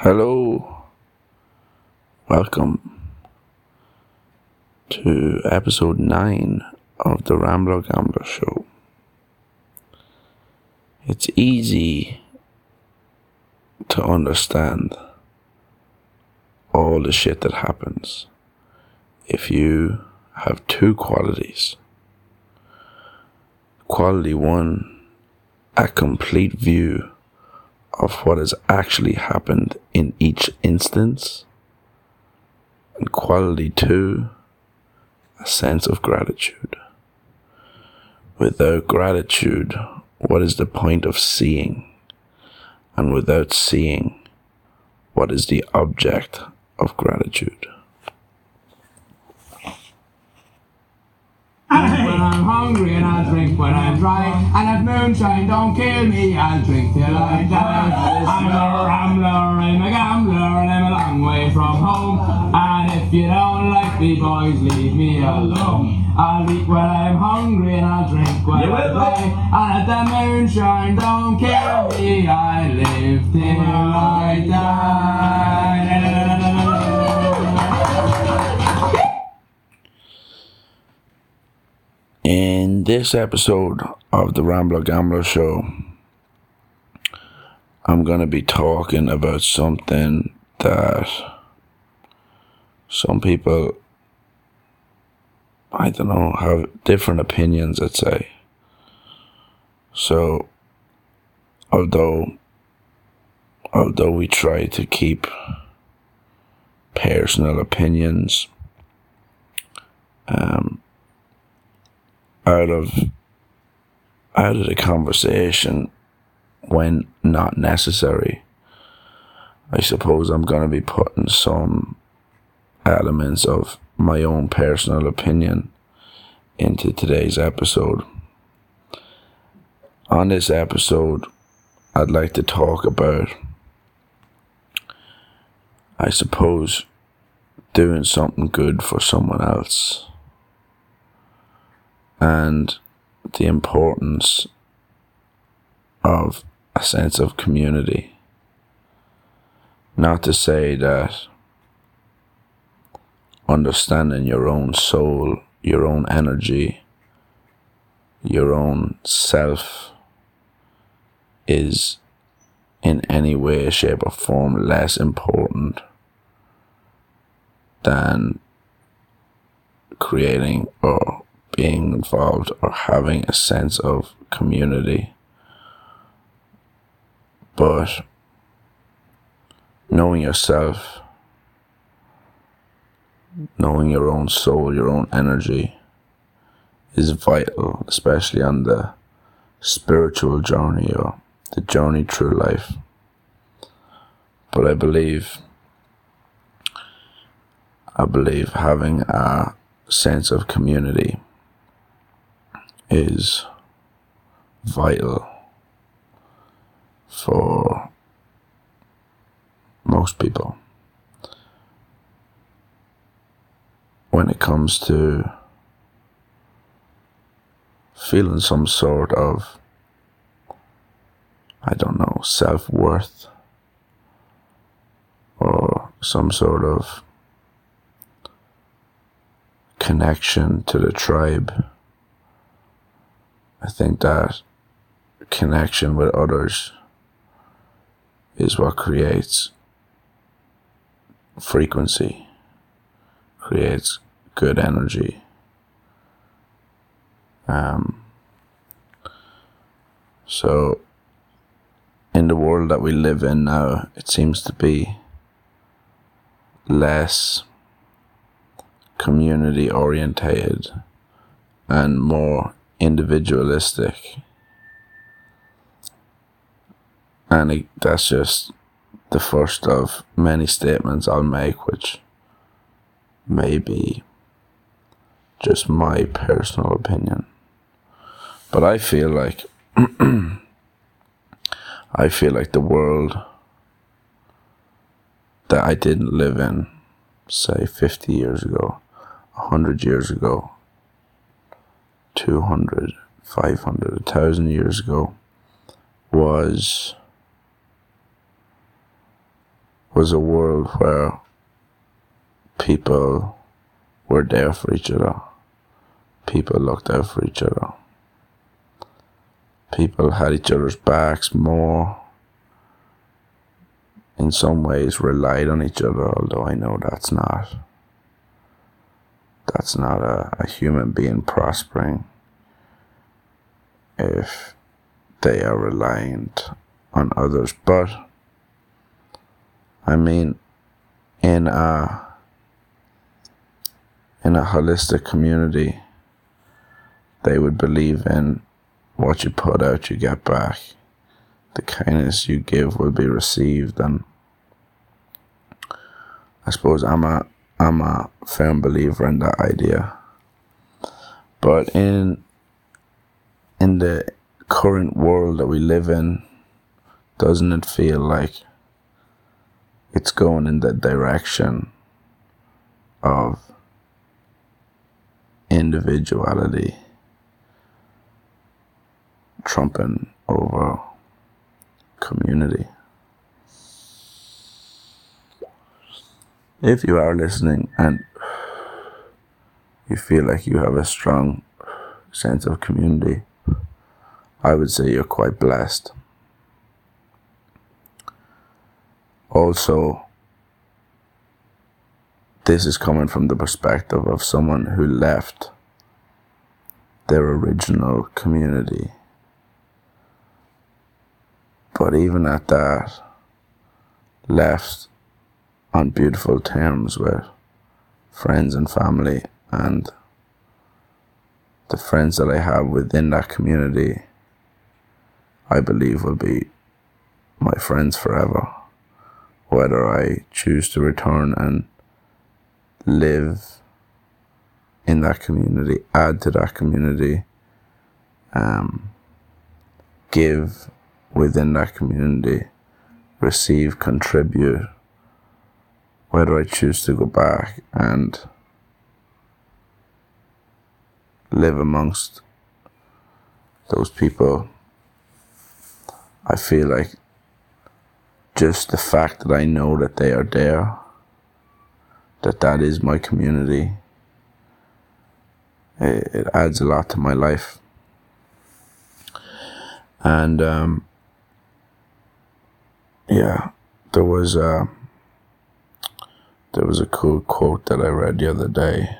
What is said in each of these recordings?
Hello. Welcome to episode 9 of the Rambler Gambler Show. It's easy to understand all the shit that happens if you have two qualities. Quality one, a complete view of what has actually happened in each instance. And quality two, a sense of gratitude. Without gratitude, what is the point of seeing? And without seeing, what is the object of gratitude? When I'm hungry and I'll drink when I'm dry. And if moonshine don't kill me, I'll drink till I die. I'm a rambler, I'm a gambler, and I'm a long way from home. And if you don't like me, boys, leave me alone. I'll eat when I'm hungry and I'll drink when I'm dry. And if the moonshine don't kill me, I live till I die. This episode of the Rambler Gambler Show, I'm going to be talking about something that some people, I don't know, have different opinions, I'd say. So, although, although we try to keep personal opinions, um, out of out of the conversation when not necessary. I suppose I'm going to be putting some elements of my own personal opinion into today's episode. On this episode, I'd like to talk about, I suppose, doing something good for someone else and the importance of a sense of community. Not to say that understanding your own soul, your own energy, your own self is in any way, shape, or form less important than creating or being involved or having a sense of community. But knowing yourself, knowing your own soul, your own energy is vital, especially on the spiritual journey or the journey through life. But I believe, I believe having a sense of community is vital for most people. When it comes to feeling some sort of I don't know self worth or some sort of connection to the tribe I think that connection with others is what creates frequency, creates good energy. Um, so, in the world that we live in now, it seems to be less community orientated and more individualistic. And it, that's just the first of many statements I'll make, which may be just my personal opinion. But I feel like I feel like the world that I didn't live in, say 50 years ago, 100 years ago, 200, 500, 1000 years ago was was a world where people were there for each other. People looked out for each other. People had each other's backs more. In some ways, relied on each other, although I know that's not. That's not a, a human being prospering if they are reliant on others. But, I mean, in a, in a holistic community, they would believe in what you put out, you get back. The kindness you give will be received, and I suppose I'm a I'm a firm believer in that idea. But in in the current world that we live in, doesn't it feel like it's going in the direction of individuality trumping over community? If you are listening and you feel like you have a strong sense of community, I would say you're quite blessed. Also, this is coming from the perspective of someone who left their original community. But even at that, left on beautiful terms with friends and family and the friends that I have within that community, I believe will be my friends forever. Whether I choose to return and live in that community, add to that community, um, give within that community, receive, contribute, whether I choose to go back and live amongst those people, I feel like just the fact that I know that they are there, that that is my community, it, it adds a lot to my life. And um, yeah, there was. Uh, there was a cool quote that I read the other day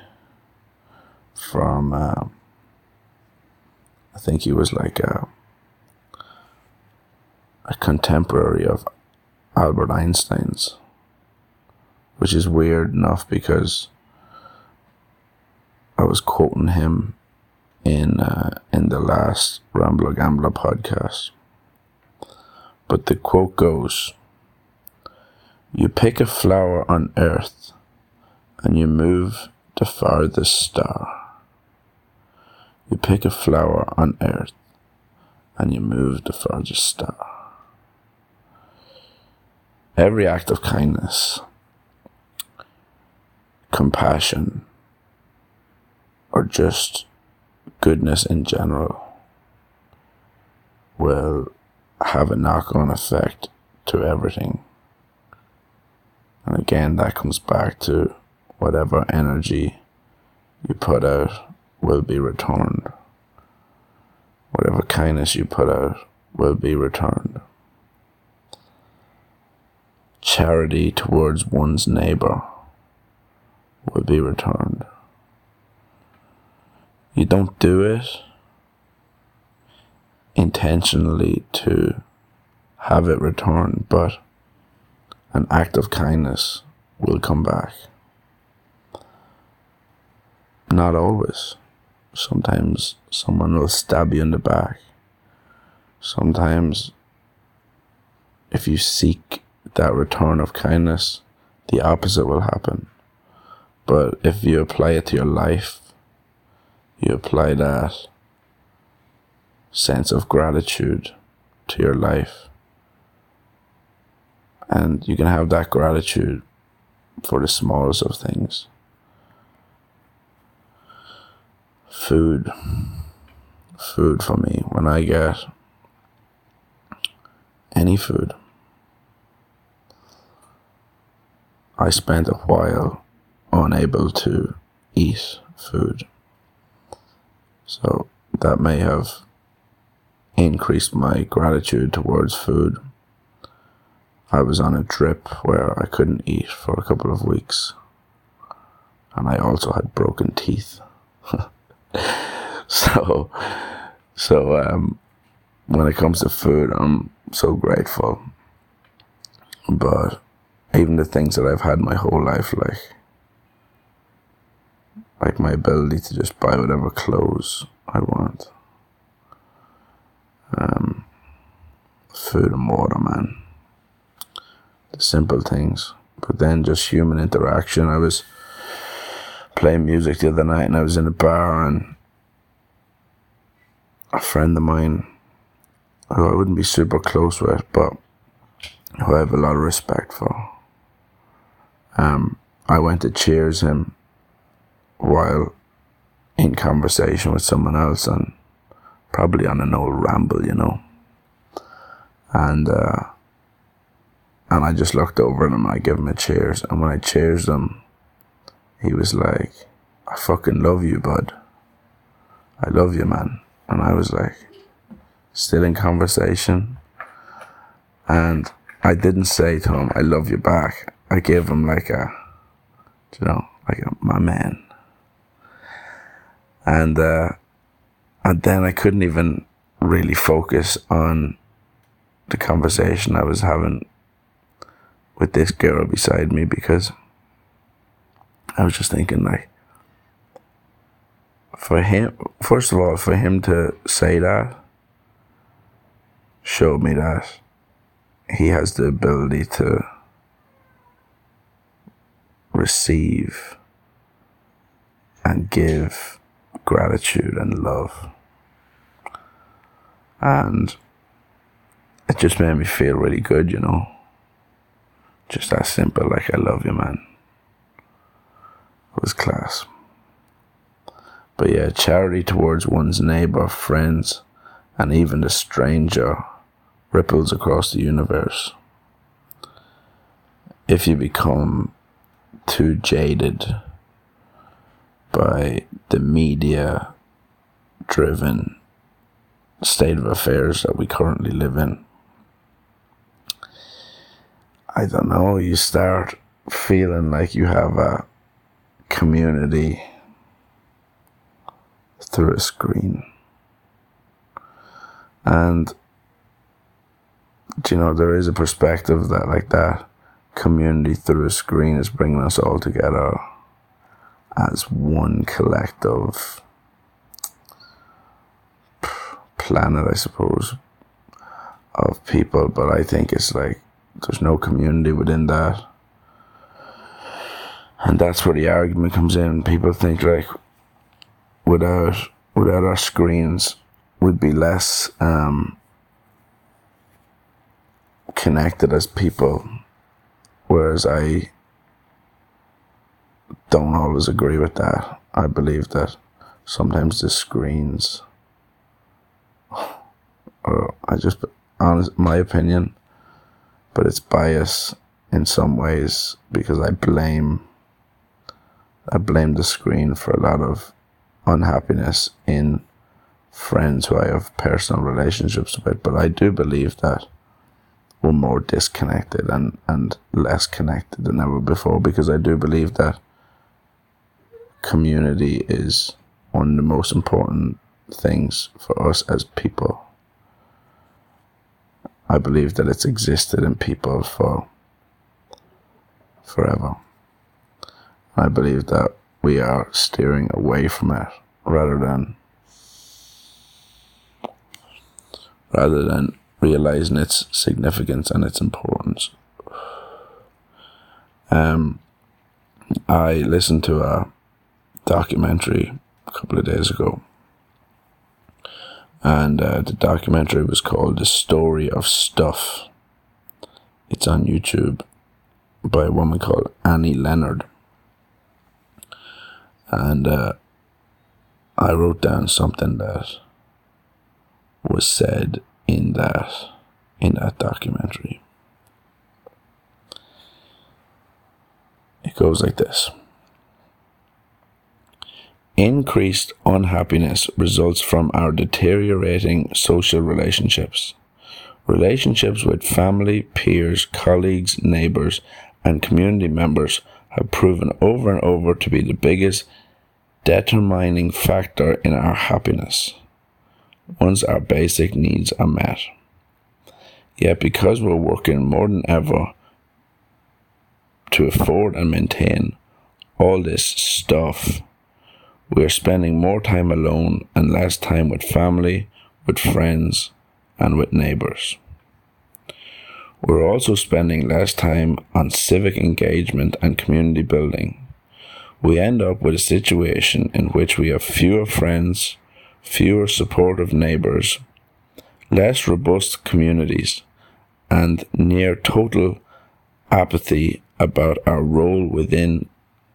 from, uh, I think he was like a, a contemporary of Albert Einstein's, which is weird enough because I was quoting him in uh, in the last Rambler Gambler podcast. But the quote goes you pick a flower on earth and you move the farthest star. You pick a flower on earth and you move the farthest star. Every act of kindness, compassion, or just goodness in general will have a knock on effect to everything and again, that comes back to whatever energy you put out will be returned. Whatever kindness you put out will be returned. Charity towards one's neighbor will be returned. You don't do it intentionally to have it returned, but an act of kindness will come back. Not always. Sometimes someone will stab you in the back. Sometimes, if you seek that return of kindness, the opposite will happen. But if you apply it to your life, you apply that sense of gratitude to your life, and you can have that gratitude for the smallest of things. Food. Food for me. When I get any food, I spent a while unable to eat food. So that may have increased my gratitude towards food. I was on a trip where I couldn't eat for a couple of weeks. And I also had broken teeth. so, so um, when it comes to food, I'm so grateful. But even the things that I've had my whole life, like like my ability to just buy whatever clothes I want. Um, food and water, man. Simple things. But then just human interaction. I was playing music the other night and I was in a bar and a friend of mine who I wouldn't be super close with, but who I have a lot of respect for. Um, I went to cheers him while in conversation with someone else and probably on an old ramble, you know. And uh, and I just looked over at him and I gave him a cheers. And when I cheers him, he was like, I fucking love you, bud. I love you, man. And I was like, still in conversation. And I didn't say to him, I love you back. I gave him like a, you know, like a, my man and uh, and then I couldn't even really focus on the conversation I was having with this girl beside me because I was just thinking like for him first of all for him to say that showed me that he has the ability to receive and give gratitude and love. And it just made me feel really good, you know. Just that simple, like, I love you, man. It was class. But yeah, charity towards one's neighbor, friends, and even the stranger ripples across the universe. If you become too jaded by the media driven state of affairs that we currently live in. I don't know, you start feeling like you have a community through a screen. And you know, there is a perspective that like that community through a screen is bringing us all together as one collective planet, I suppose, of people. But I think it's like there's no community within that. And that's where the argument comes in. People think like without without our screens we'd be less um, connected as people. Whereas I don't always agree with that. I believe that sometimes the screens, or I just, honest, my opinion, but it's bias in some ways because I blame, I blame the screen for a lot of unhappiness in friends who I have personal relationships with. But I do believe that we're more disconnected and, and less connected than ever before because I do believe that community is one of the most important things for us as people. I believe that it's existed in people for forever. I believe that we are steering away from it rather than rather than realizing its significance and its importance. Um, I listened to a documentary a couple of days ago. And uh, the documentary was called The Story of Stuff. It's on YouTube by a woman called Annie Leonard. And uh, I wrote down something that was said in that in that documentary. It goes like this Increased unhappiness results from our deteriorating social relationships. Relationships with family, peers, colleagues, neighbours, and community members have proven over and over to be the biggest determining factor in our happiness once our basic needs are met. Yet, because we're working more than ever to afford and maintain all this stuff, we're spending more time alone and less time with family, with friends, and with neighbours. We're also spending less time on civic engagement and community building. We end up with a situation in which we have fewer friends, fewer supportive neighbours, less robust communities, and near total apathy about our role within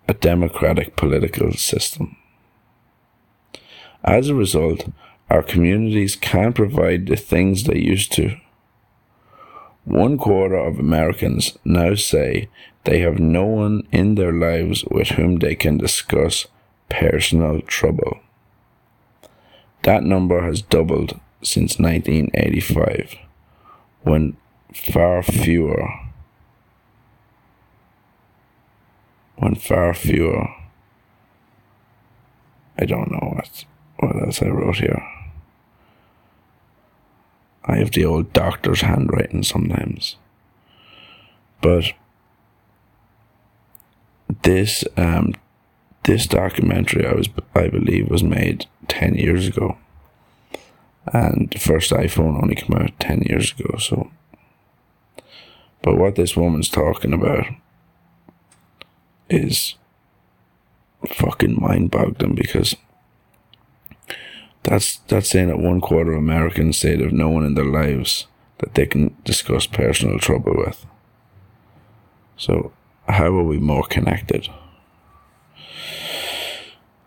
a democratic political system. As a result, our communities can't provide the things they used to. One quarter of Americans now say they have no one in their lives with whom they can discuss personal trouble. That number has doubled since 1985, when far fewer when far fewer I don't know what what else I wrote here. I have the old doctor's handwriting sometimes. But this um this documentary I was I believe was made ten years ago. And the first iPhone only came out ten years ago, so but what this woman's talking about is fucking mind boggling because that's that's saying that one quarter of Americans say they've no one in their lives that they can discuss personal trouble with. So how are we more connected?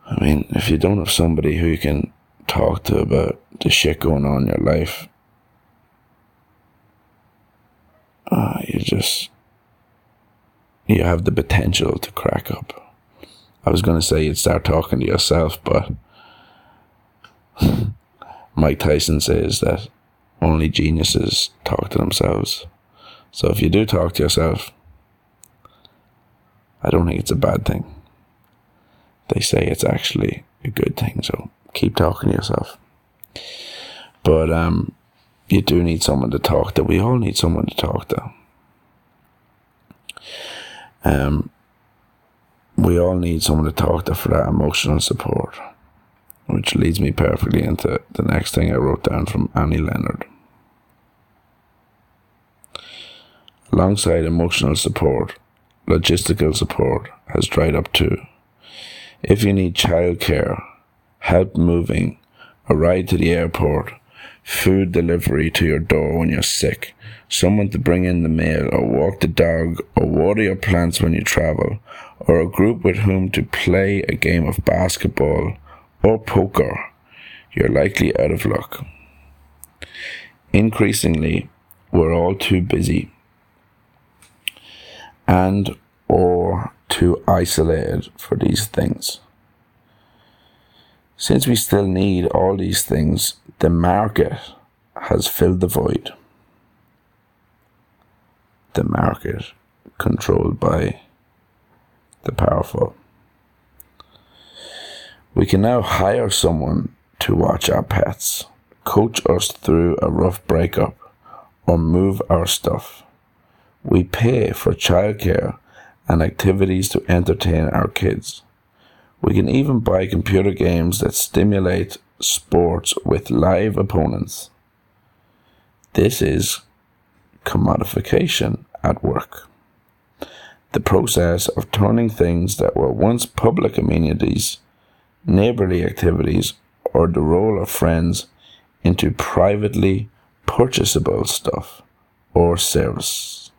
I mean, if you don't have somebody who you can talk to about the shit going on in your life, uh, you just you have the potential to crack up. I was going to say you'd start talking to yourself, but Mike Tyson says that only geniuses talk to themselves. So if you do talk to yourself, I don't think it's a bad thing. They say it's actually a good thing, so keep talking to yourself. But um, you do need someone to talk to. We all need someone to talk to. Um, we all need someone to talk to for that emotional support, which leads me perfectly into the next thing I wrote down from Annie Leonard. Alongside emotional support, logistical support has dried up too. If you need childcare, help moving, a ride to the airport, food delivery to your door when you're sick, someone to bring in the mail or walk the dog or water your plants when you travel, or a group with whom to play a game of basketball or poker, you're likely out of luck. Increasingly, we're all too busy and or too isolated for these things. Since we still need all these things, the market has filled the void. The market controlled by the powerful. We can now hire someone to watch our pets, coach us through a rough breakup, or move our stuff. We pay for childcare and activities to entertain our kids. We can even buy computer games that stimulate sports with live opponents. This is commodification at work. The process of turning things that were once public amenities, neighborly activities, or the role of friends into privately purchasable stuff or service,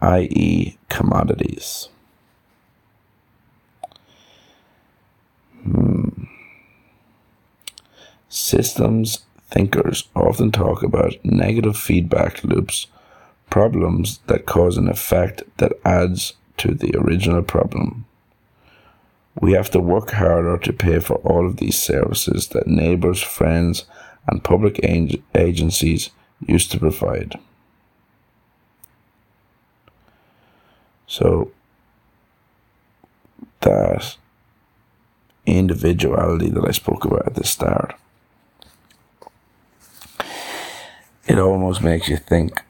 i.e., commodities. Hmm. Systems thinkers often talk about negative feedback loops, problems that cause an effect that adds to the original problem. We have to work harder to pay for all of these services that neighbours, friends, and public ag- agencies used to provide. So, that individuality that I spoke about at the start, it almost makes you think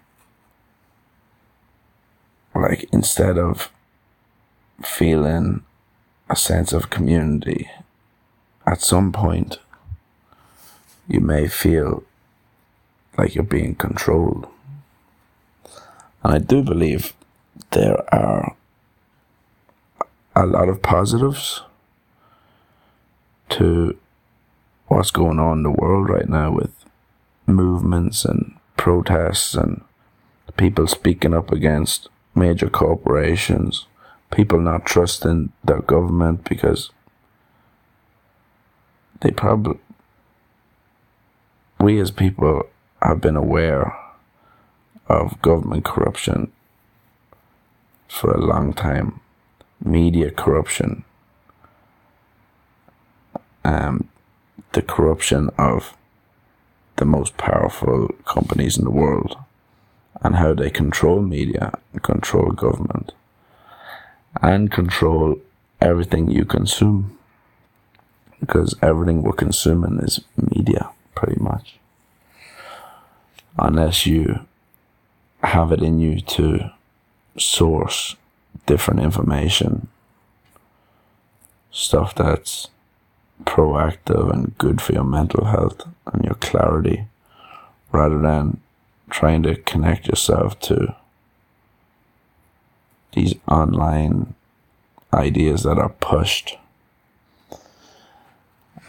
like instead of feeling a sense of community, at some point you may feel like you're being controlled. And I do believe there are a lot of positives to what's going on in the world right now with movements and protests and people speaking up against major corporations, people not trusting their government because they probably, we as people have been aware of government corruption for a long time, media corruption, um, the corruption of the most powerful companies in the world and how they control media, and control government, and control everything you consume. Because everything we're consuming is media, pretty much. Unless you have it in you to source different information, stuff that's proactive and good for your mental health and your clarity, rather than trying to connect yourself to these online ideas that are pushed.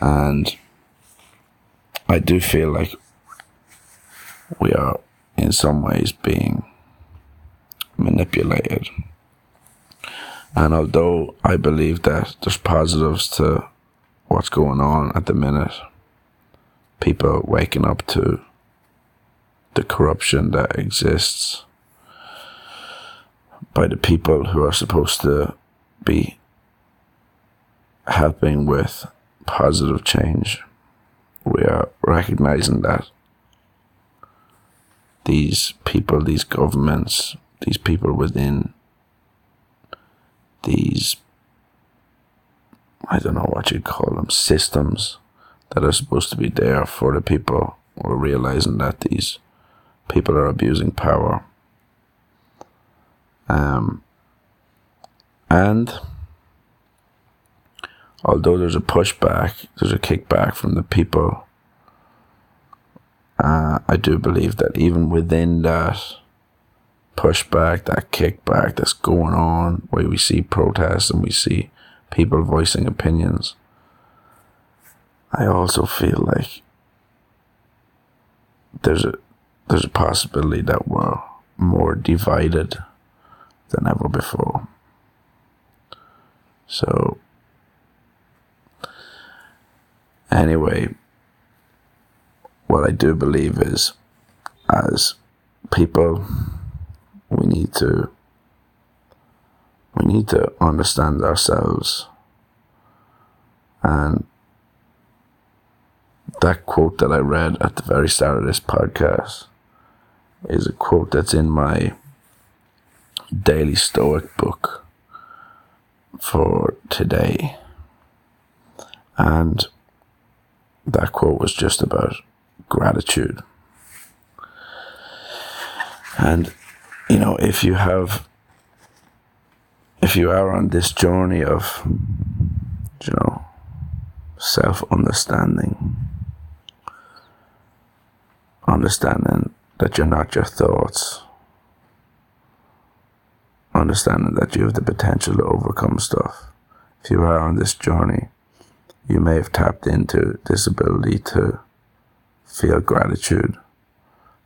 And I do feel like we are in some ways being manipulated. And although I believe that there's positives to what's going on at the minute, people waking up to the corruption that exists by the people who are supposed to be helping with positive change. We are recognizing that these people, these governments, these people within these, I don't know what you'd call them, systems that are supposed to be there for the people. We're realizing that these people are abusing power. Um, and although there's a pushback, there's a kickback from the people, uh, I do believe that even within that pushback, that kickback that's going on, where we see protests and we see people voicing opinions, I also feel like there's a there's a possibility that we're more divided than ever before. So, anyway, what I do believe is as people, we need to we need to understand ourselves and that quote that I read at the very start of this podcast is a quote that's in my daily Stoic book for today. And that quote was just about gratitude. And, you know, if you have, if you are on this journey of, you know, self understanding, understanding that you're not your thoughts. Understanding that you have the potential to overcome stuff. If you are on this journey, you may have tapped into this ability to feel gratitude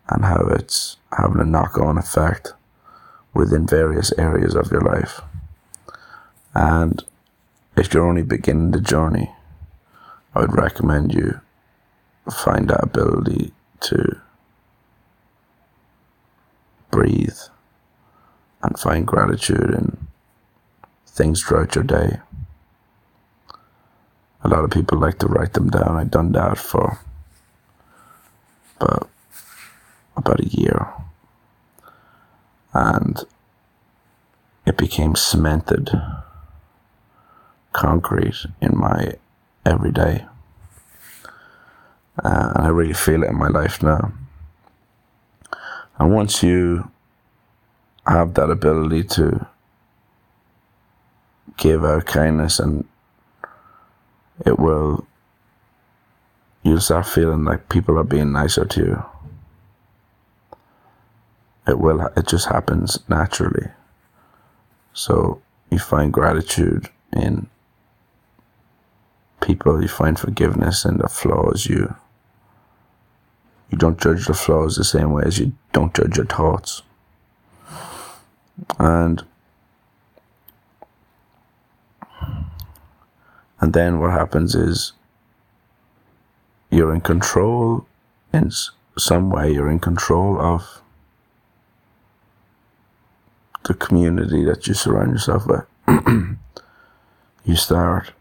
and how it's having a knock on effect within various areas of your life. And if you're only beginning the journey, I would recommend you find that ability to breathe and find gratitude in things throughout your day. A lot of people like to write them down. I've done that for about about a year. And it became cemented concrete in my everyday. Uh, and I really feel it in my life now. And once you have that ability to give out kindness and it will you'll start feeling like people are being nicer to you. It will it just happens naturally. So you find gratitude in people you find forgiveness in the flaws you you don't judge the flaws the same way as you don't judge your thoughts and and then what happens is you're in control in some way you're in control of the community that you surround yourself with. You start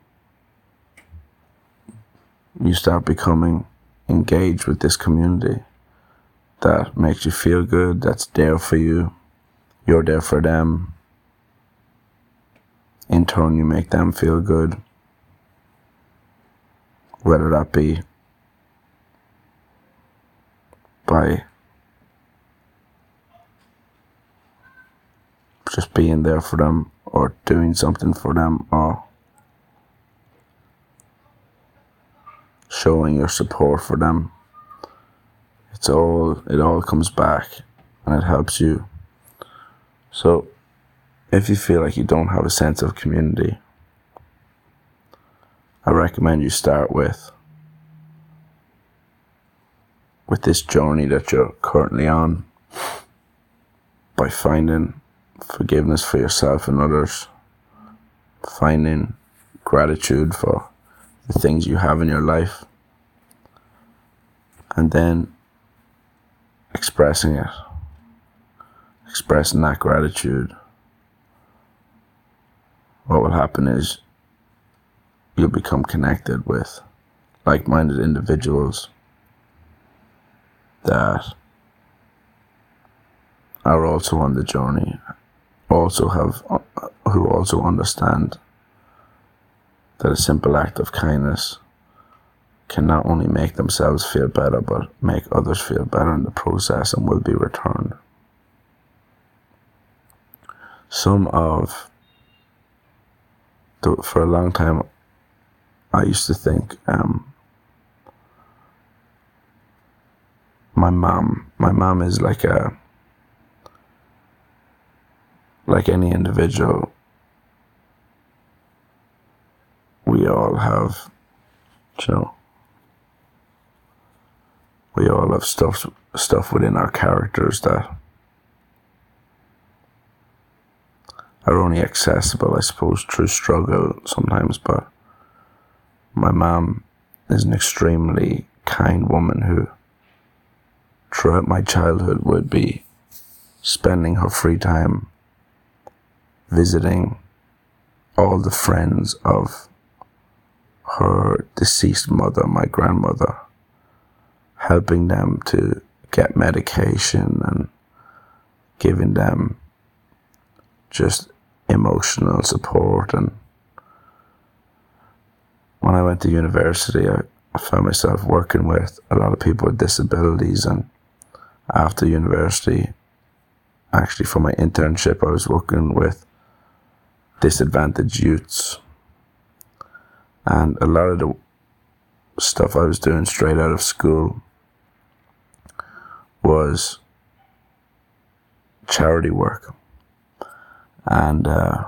you start becoming engaged with this community that makes you feel good that's there for you you're there for them. In turn, you make them feel good. Whether that be by just being there for them or doing something for them or showing your support for them. It's all, it all comes back and it helps you so, if you feel like you don't have a sense of community, I recommend you start with with this journey that you're currently on by finding forgiveness for yourself and others, finding gratitude for the things you have in your life, and then expressing it expressing that gratitude, what will happen is you'll become connected with like minded individuals that are also on the journey, also have, who also understand that a simple act of kindness can not only make themselves feel better, but make others feel better in the process and will be returned some of the, for a long time I used to think um, my mom my mom is like a like any individual we all have you know we all have stuff stuff within our characters that are only accessible, I suppose, through struggle sometimes. But my mom is an extremely kind woman who, throughout my childhood, would be spending her free time visiting all the friends of her deceased mother, my grandmother, helping them to get medication and giving them just emotional support. And when I went to university, I, I found myself working with a lot of people with disabilities. And after university, actually, for my internship, I was working with disadvantaged youths. And a lot of the stuff I was doing straight out of school was charity work and uh,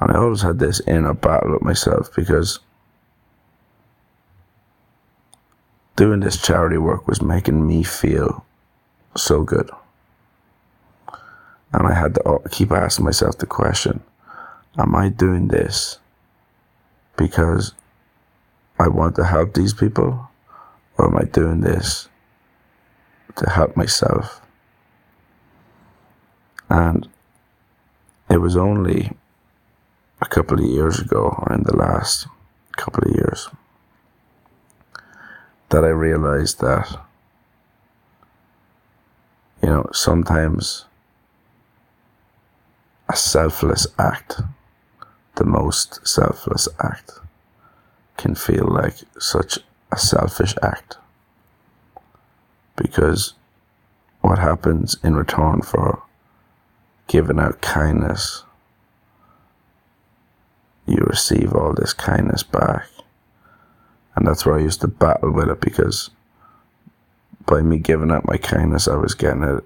and I always had this inner battle with myself because doing this charity work was making me feel so good, and I had to keep asking myself the question: Am I doing this because I want to help these people, or am I doing this to help myself? And it was only a couple of years ago, or in the last couple of years, that I realized that, you know, sometimes a selfless act, the most selfless act, can feel like such a selfish act. Because what happens in return for giving out kindness, you receive all this kindness back. And that's where I used to battle with it because by me giving out my kindness, I was getting it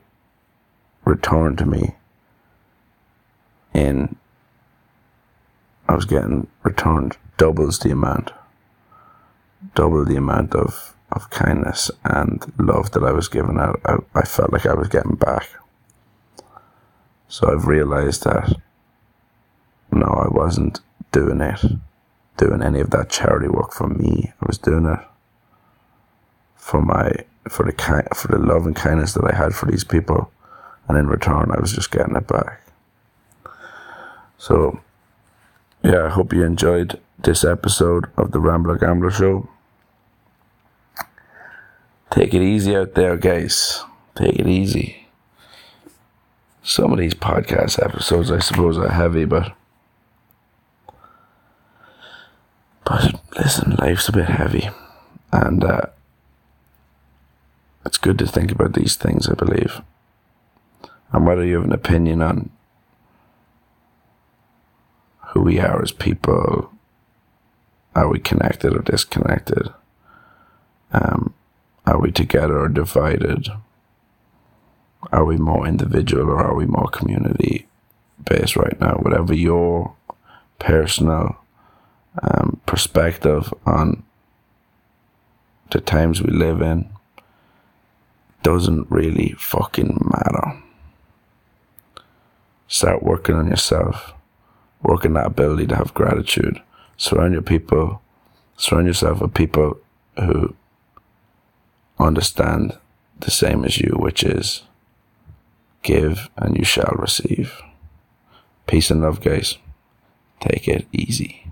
returned to me in, I was getting returned doubles the amount, double the amount of, of kindness and love that I was giving out. I, I felt like I was getting back. So I've realized that no, I wasn't doing it, doing any of that charity work for me. I was doing it for my for the kind for the love and kindness that I had for these people, and in return, I was just getting it back. So, yeah, I hope you enjoyed this episode of the Rambler Gambler Show. Take it easy out there, guys. Take it easy. Some of these podcast episodes, I suppose, are heavy, but but listen, life's a bit heavy, and uh, it's good to think about these things. I believe, and whether you have an opinion on who we are as people, are we connected or disconnected? Um, are we together or divided? Are we more individual or are we more community based right now? Whatever your personal um, perspective on the times we live in doesn't really fucking matter. Start working on yourself, work on that ability to have gratitude. Surround your people, surround yourself with people who understand the same as you, which is give and you shall receive. Peace and love, guys. Take it easy.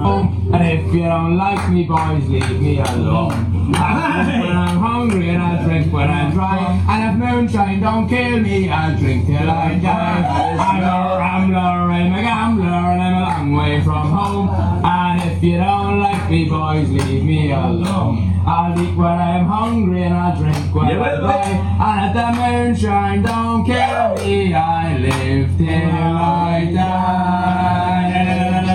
And if you don't like me, boys, leave me alone. I drink when I'm hungry and I drink when I'm dry. And if moonshine don't kill me, I'll drink till I die. I'm a rambler, I'm a gambler, and I'm a long way from home. And if you don't like me, boys, leave me alone. I'll eat when I'm hungry and I'll drink when yeah, I play. I let the moonshine don't kill me, I live till I die.